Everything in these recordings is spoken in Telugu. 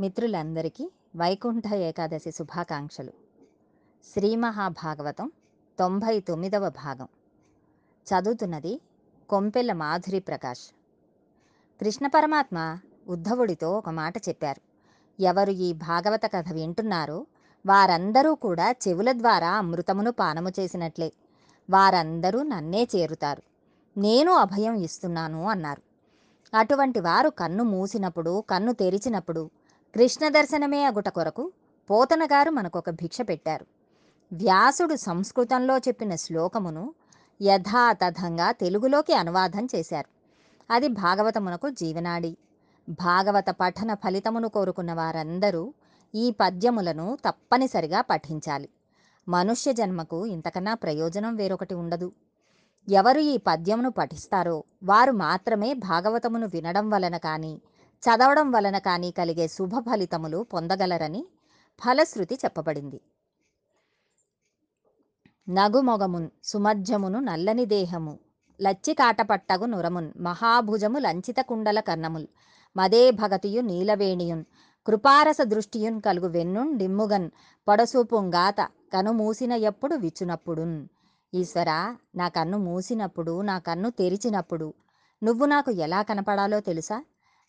మిత్రులందరికీ వైకుంఠ ఏకాదశి శుభాకాంక్షలు. శ్రీ మహాభాగవతం తొంభై తొమ్మిదవ భాగం. చదువుతున్నది కొంపెల్ల మాధురి ప్రకాష్. కృష్ణ పరమాత్మ ఉద్ధవుడితో ఒక మాట చెప్పారు. ఎవరు ఈ భాగవత కథ వింటున్నారో వారందరూ కూడా చెవుల ద్వారా అమృతమును పానము చేసినట్లే. వారందరూ నన్నే చేరుతారు. నేను అభయం ఇస్తున్నాను అన్నారు. అటువంటి వారు కన్ను మూసినప్పుడు కన్ను తెరిచినప్పుడు కృష్ణ దర్శనమే అగుట కొరకు పోతనగారు మనకొక భిక్ష పెట్టారు. వ్యాసుడు సంస్కృతంలో చెప్పిన శ్లోకమును యథాతథంగా తెలుగులోకి అనువాదం చేశారు. అది భాగవతమునకు జీవనాడి. భాగవత పఠన ఫలితమును కోరుకున్న వారందరూ ఈ పద్యములను తప్పనిసరిగా పఠించాలి. మనుష్య జన్మకు ఇంతకన్నా ప్రయోజనం వేరొకటి ఉండదు. ఎవరు ఈ పద్యమును పఠిస్తారో వారు మాత్రమే భాగవతమును వినడం వలన కానీ చదవడం వలన కానీ కలిగే శుభ ఫలితములు పొందగలరని ఫలశ్రుతి చెప్పబడింది. నగుమొగమున్ సుమధ్యమును నల్లని దేహము లచ్చి కాటపట్టగు నురమున్ మహాభుజము లంచిత కుండల కర్ణముల్ మదే భగతియు నీలవేణియున్ కృపారస దృష్టియున్ కలుగు వెన్నున్ డిమ్ముగన్ పొడసూపుంగాత కను మూసిన ఎప్పుడు విచ్చునప్పుడున్. ఈశ్వరా నా కన్ను మూసినప్పుడు నా కన్ను తెరిచినప్పుడు నువ్వు నాకు ఎలా కనపడాలో తెలుసా?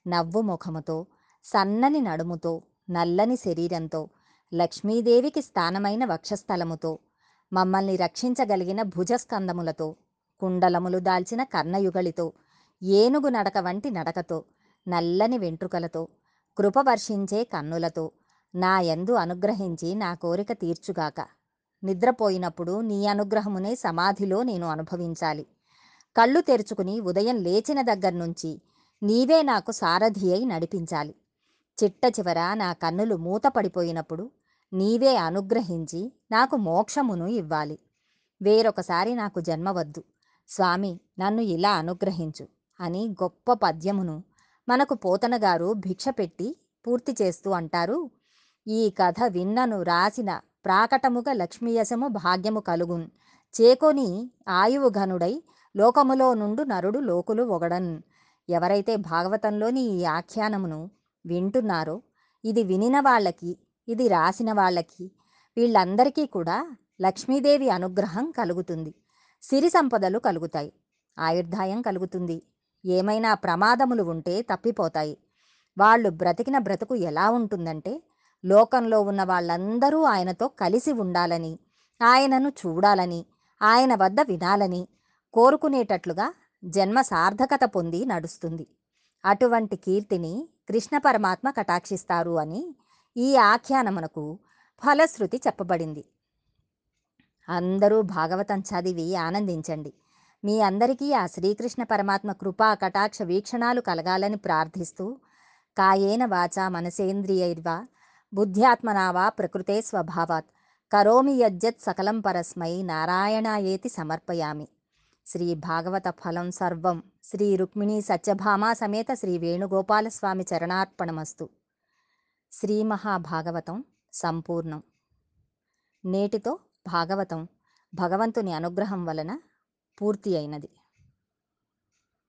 నవ్వు ముఖముతో సన్నని నడుముతో నల్లని శరీరంతో లక్ష్మీదేవికి స్థానమైన వక్షస్థలముతో మమ్మల్ని రక్షించగలిగిన భుజస్కందములతో కుండలములు దాల్చిన కర్ణయుగలితో ఏనుగు నడక వంటి నడకతో నల్లని వెంట్రుకలతో కృప వర్షించే కన్నులతో నా యందు అనుగ్రహించి నా కోరిక తీర్చుగాక. నిద్రపోయినప్పుడు నీ అనుగ్రహమునే సమాధిలో నేను అనుభవించాలి. కళ్ళు తెరుచుకుని ఉదయం లేచిన దగ్గర నుంచి నీవే నాకు సారథి అయి నడిపించాలి. చిట్ట చివర నా కన్నులు మూతపడిపోయినప్పుడు నీవే అనుగ్రహించి నాకు మోక్షమును ఇవ్వాలి. వేరొకసారి నాకు జన్మ వద్దు స్వామి నన్ను ఇలా అనుగ్రహించు అని గొప్ప పద్యమును మనకు పోతనగారు భిక్ష పెట్టి పూర్తి చేస్తూ అంటారు. ఈ కథ విన్నను రాసిన ప్రాకటముగా లక్ష్మీయశము భాగ్యము కలుగున్. చేకొని ఆయువు ఘనుడై లోకములో నుండు నరుడు లోకులు ఒగడన్. ఎవరైతే భాగవతంలోని ఈ ఆఖ్యానమును వింటున్నారో ఇది వినిన వాళ్ళకి ఇది రాసిన వాళ్ళకి వీళ్ళందరికీ కూడా లక్ష్మీదేవి అనుగ్రహం కలుగుతుంది. సిరి సంపదలు కలుగుతాయి ఆయుర్దాయం కలుగుతుంది. ఏమైనా ప్రమాదములు ఉంటే తప్పిపోతాయి. వాళ్ళు బ్రతికిన బ్రతుకు ఎలా ఉంటుందంటే లోకంలో ఉన్న వాళ్ళందరూ ఆయనతో కలిసి ఉండాలని ఆయనను చూడాలని ఆయన వద్ద వినాలని కోరుకునేటట్లుగా జన్మ సార్థకత పొంది నడుస్తుంది. అటువంటి కీర్తిని కృష్ణ పరమాత్మ కటాక్షిస్తారు అని ఈ ఆఖ్యానమునకు ఫలశ్రుతి చెప్పబడింది. అందరూ భాగవతం చదివి ఆనందించండి. మీ అందరికీ ఆ శ్రీకృష్ణ పరమాత్మ కృపా కటాక్ష వీక్షణాలు కలగాలని ప్రార్థిస్తూ కాయేన వాచా మనసేంద్రియైర్వా బుద్ధ్యాత్మనావా ప్రకృతే స్వభావాత్ కరోమి యజ్జత్ సకలం పరస్మై నారాయణాయేతి సమర్పయామి. శ్రీ భాగవత ఫలం సర్వం. శ్రీ రుక్మిణీ సత్యభామా సమేత శ్రీ వేణుగోపాలస్వామి చరణార్పణమస్తు. శ్రీ మహాభాగవతం సంపూర్ణం. నేటితో భాగవతం భగవంతుని అనుగ్రహం వలన పూర్తి అయినది.